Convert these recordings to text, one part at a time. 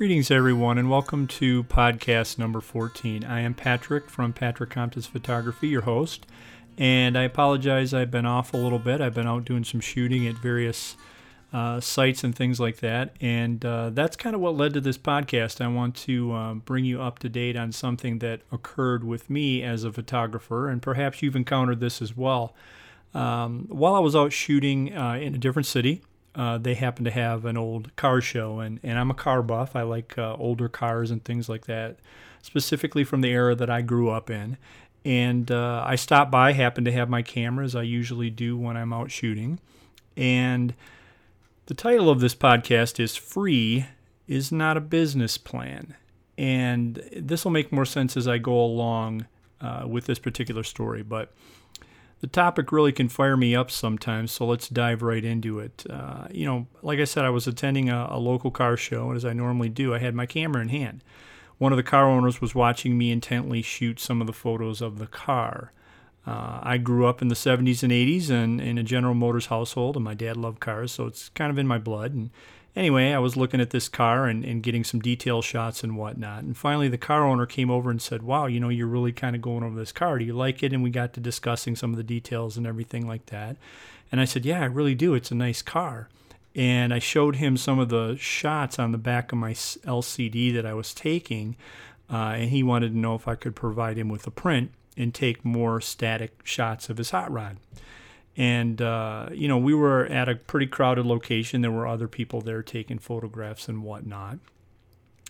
Greetings, everyone, and welcome to podcast number 14. I am Patrick from Patrick Compton's Photography, your host, and I apologize I've been off a little bit. I've been out doing some shooting at various uh, sites and things like that, and uh, that's kind of what led to this podcast. I want to uh, bring you up to date on something that occurred with me as a photographer, and perhaps you've encountered this as well. Um, while I was out shooting uh, in a different city, uh, they happen to have an old car show, and, and I'm a car buff. I like uh, older cars and things like that, specifically from the era that I grew up in. And uh, I stopped by, happened to have my cameras, I usually do when I'm out shooting. And the title of this podcast is Free is Not a Business Plan. And this will make more sense as I go along uh, with this particular story. But the topic really can fire me up sometimes, so let's dive right into it. Uh, you know, like I said, I was attending a, a, local car show, and as I normally do, I had my camera in hand. One of the car owners was watching me intently shoot some of the photos of the car. Uh, I grew up in the 70s and 80s and in a General Motors household, and my dad loved cars, so it's kind of in my blood. And Anyway, I was looking at this car and, and getting some detail shots and whatnot. And finally, the car owner came over and said, Wow, you know, you're really kind of going over this car. Do you like it? And we got to discussing some of the details and everything like that. And I said, Yeah, I really do. It's a nice car. And I showed him some of the shots on the back of my LCD that I was taking. Uh, and he wanted to know if I could provide him with a print and take more static shots of his hot rod. And, uh, you know, we were at a pretty crowded location. There were other people there taking photographs and whatnot.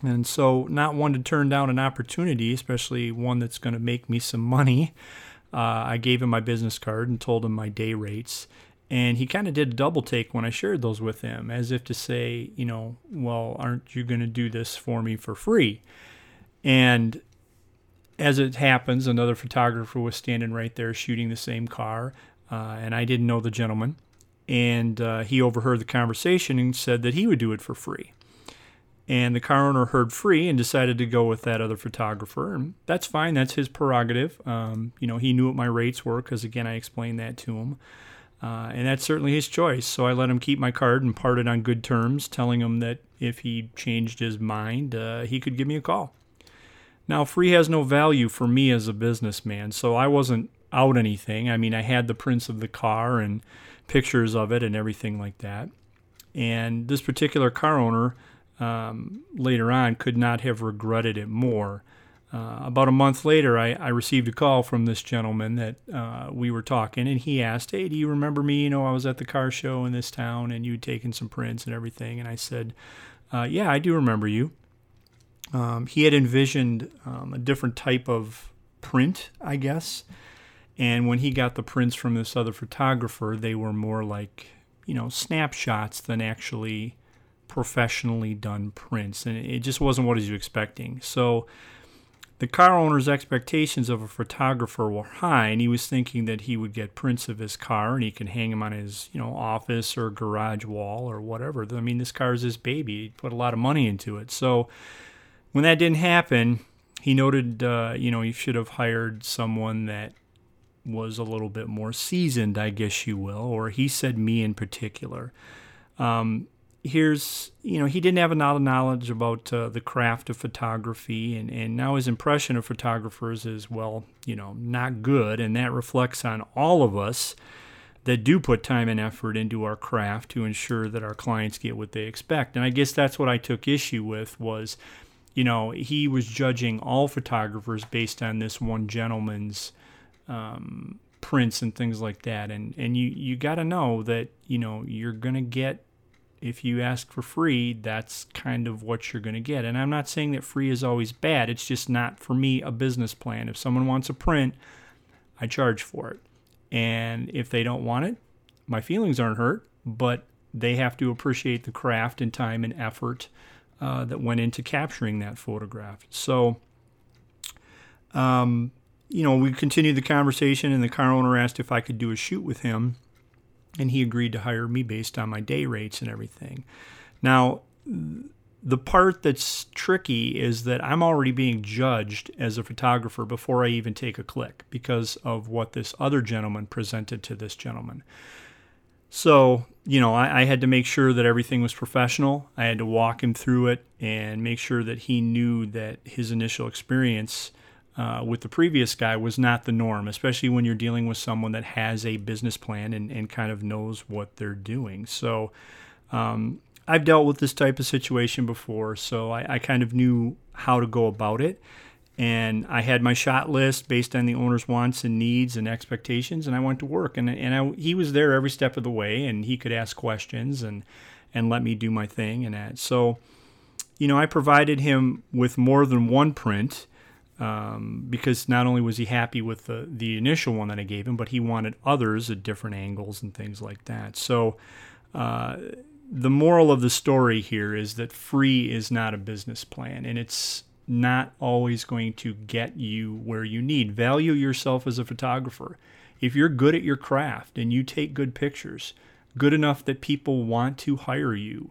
And so, not one to turn down an opportunity, especially one that's going to make me some money. Uh, I gave him my business card and told him my day rates. And he kind of did a double take when I shared those with him, as if to say, you know, well, aren't you going to do this for me for free? And as it happens, another photographer was standing right there shooting the same car uh, and I didn't know the gentleman. And uh, he overheard the conversation and said that he would do it for free. And the car owner heard free and decided to go with that other photographer. And that's fine, that's his prerogative. Um, you know, he knew what my rates were because, again, I explained that to him. Uh, and that's certainly his choice. So I let him keep my card and parted on good terms, telling him that if he changed his mind, uh, he could give me a call. Now, free has no value for me as a businessman, so I wasn't out anything. I mean, I had the prints of the car and pictures of it and everything like that. And this particular car owner um, later on could not have regretted it more. Uh, about a month later, I, I, received a call from this gentleman that uh, we were talking, and he asked, Hey, do you remember me? You know, I was at the car show in this town and you'd taken some prints and everything. And I said, uh, Yeah, I do remember you. Um, he had envisioned um, a different type of print, I guess. And when he got the prints from this other photographer, they were more like, you know, snapshots than actually professionally done prints. And it just wasn't what he was expecting. So the car owner's expectations of a photographer were high, and he was thinking that he would get prints of his car and he could hang them on his, you know, office or garage wall or whatever. I mean, this car is his baby. He put a lot of money into it. So when that didn't happen, he noted, uh, you know, he should have hired someone that was a little bit more seasoned, I guess you will, or he said me in particular. Um, here's, you know, he didn't have a lot of knowledge about uh, the craft of photography, and, and now his impression of photographers is, well, you know, not good, and that reflects on all of us that do put time and effort into our craft to ensure that our clients get what they expect. And I guess that's what I took issue with was, you know, he was judging all photographers based on this one gentleman's um, prints and things like that. And and you you got to know that you know you're gonna get if you ask for free, that's kind of what you're gonna get. And I'm not saying that free is always bad. It's just not for me a business plan. If someone wants a print, I charge for it. And if they don't want it, my feelings aren't hurt, but they have to appreciate the craft and time and effort uh, that went into capturing that photograph. So, um, you know, we continued the conversation, and the car owner asked if I could do a shoot with him, and he agreed to hire me based on my day rates and everything. Now, the part that's tricky is that I'm already being judged as a photographer before I even take a click because of what this other gentleman presented to this gentleman. So, you know, I, I, had to make sure that everything was professional. I had to walk him through it and make sure that he knew that his initial experience uh, with the previous guy was not the norm, especially when you're dealing with someone that has a business plan and, and kind of knows what they're doing. So, um, I've dealt with this type of situation before, so I, I kind of knew how to go about it and I had my shot list based on the owner's wants and needs and expectations, and I went to work. and And I, he was there every step of the way, and he could ask questions and and let me do my thing and that. So, you know, I provided him with more than one print um, because not only was he happy with the the initial one that I gave him, but he wanted others at different angles and things like that. So. Uh, the moral of the story here is that free is not a business plan, and it's not always going to get you where you need. Value yourself as a photographer. If you're good at your craft and you take good pictures, good enough that people want to hire you,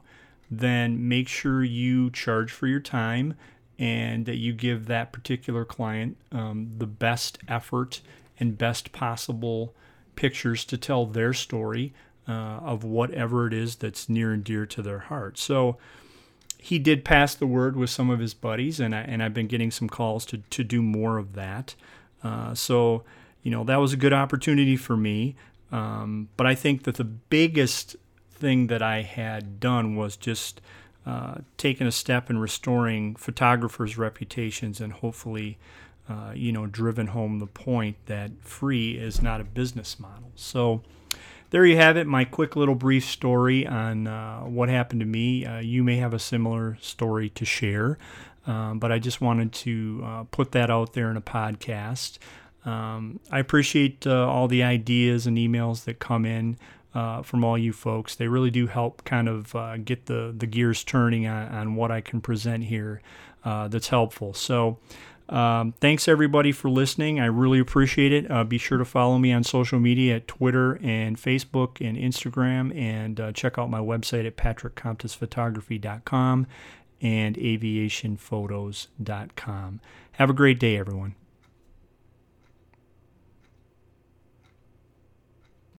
then make sure you charge for your time and that you give that particular client um, the best effort and best possible pictures to tell their story uh, of whatever it is that's near and dear to their heart. So, he did pass the word with some of his buddies, and I, and I've been getting some calls to to do more of that. Uh, so you know that was a good opportunity for me. Um, but I think that the biggest thing that I had done was just uh, taking a step in restoring photographers' reputations and hopefully, uh, you know, driven home the point that free is not a business model. So there you have it, my quick little brief story on uh, what happened to me. Uh, you may have a similar story to share, um, but I just wanted to uh, put that out there in a podcast. Um, I appreciate all the ideas and emails that come in. Uh, from all you folks, they really do help kind of uh, get the, the gears turning on, on what I can present here that's helpful. So, um, thanks everybody for listening. I really appreciate it. Uh, be sure to follow me on social media at Twitter and Facebook and Instagram, and uh, check out my website at patrickcomptonsphotography.com and aviationphotos.com. Have a great day, everyone.